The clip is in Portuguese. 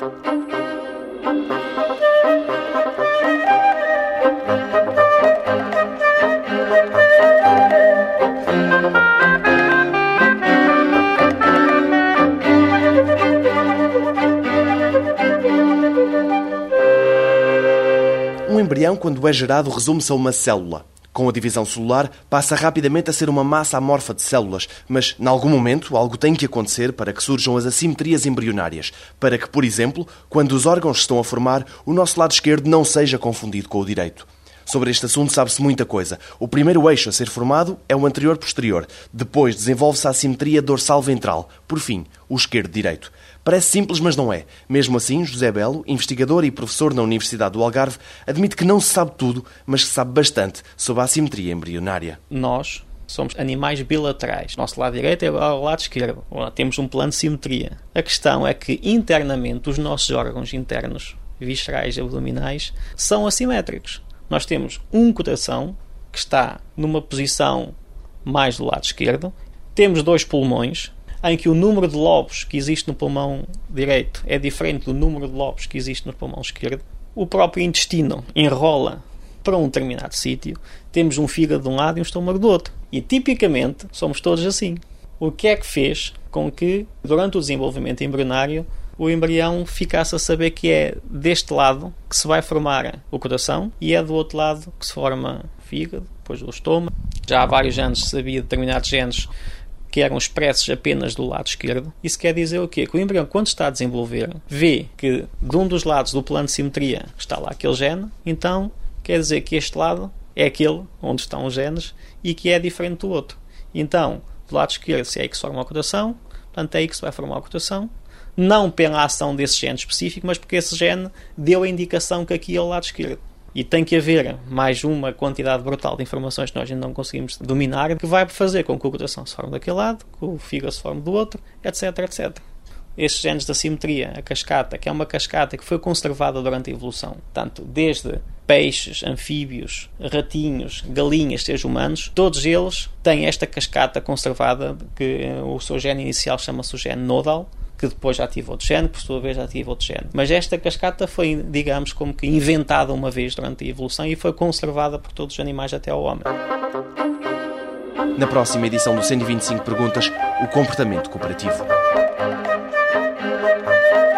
Um embrião, quando é gerado, resume-se a uma célula. Com a divisão celular, passa rapidamente a ser uma massa amorfa de células, mas, em algum momento, algo tem que acontecer para que surjam as assimetrias embrionárias, para que, por exemplo, quando os órgãos se estão a formar, o nosso lado esquerdo não seja confundido com o direito. Sobre este assunto sabe-se muita coisa. O primeiro eixo a ser formado é o anterior-posterior. Depois desenvolve-se a assimetria dorsal-ventral. Por fim, o esquerdo-direito. Parece simples, mas não é. Mesmo assim, José Belo, investigador e professor na Universidade do Algarve, admite que não se sabe tudo, mas que sabe bastante sobre a assimetria embrionária. Nós somos animais bilaterais. Nosso lado direito é o lado esquerdo. Temos um plano de simetria. A questão é que internamente os nossos órgãos internos, viscerais e abdominais, são assimétricos nós temos um coração que está numa posição mais do lado esquerdo, temos dois pulmões, em que o número de lobos que existe no pulmão direito é diferente do número de lobos que existe no pulmão esquerdo, o próprio intestino enrola para um determinado sítio, temos um fígado de um lado e um estômago do outro. E tipicamente somos todos assim. O que é que fez com que, durante o desenvolvimento embrionário, o embrião ficasse a saber que é deste lado que se vai formar o coração e é do outro lado que se forma o fígado, depois o estômago. Já há vários anos se sabia determinados genes que eram expressos apenas do lado esquerdo. Isso quer dizer o quê? Que o embrião, quando está a desenvolver, vê que de um dos lados do plano de simetria está lá aquele gene, então quer dizer que este lado é aquele onde estão os genes e que é diferente do outro. Então, do lado esquerdo, se é aí que se forma o coração, portanto é aí que se vai formar o coração, não pela ação desse gene específico, mas porque esse gene deu a indicação que aqui é o lado esquerdo. E tem que haver mais uma quantidade brutal de informações que nós ainda não conseguimos dominar, que vai fazer com que o coração se forme daquele lado, que o fígado se forme do outro, etc, etc. Estes genes da simetria, a cascata, que é uma cascata que foi conservada durante a evolução, tanto desde peixes, anfíbios, ratinhos, galinhas, seres humanos, todos eles têm esta cascata conservada, que o seu gene inicial chama-se o gene nodal, que depois ativa outro gene, por sua vez ativa outro gene. Mas esta cascata foi, digamos, como que inventada uma vez durante a evolução e foi conservada por todos os animais até ao homem. Na próxima edição do 125 Perguntas, o comportamento cooperativo. Thank you.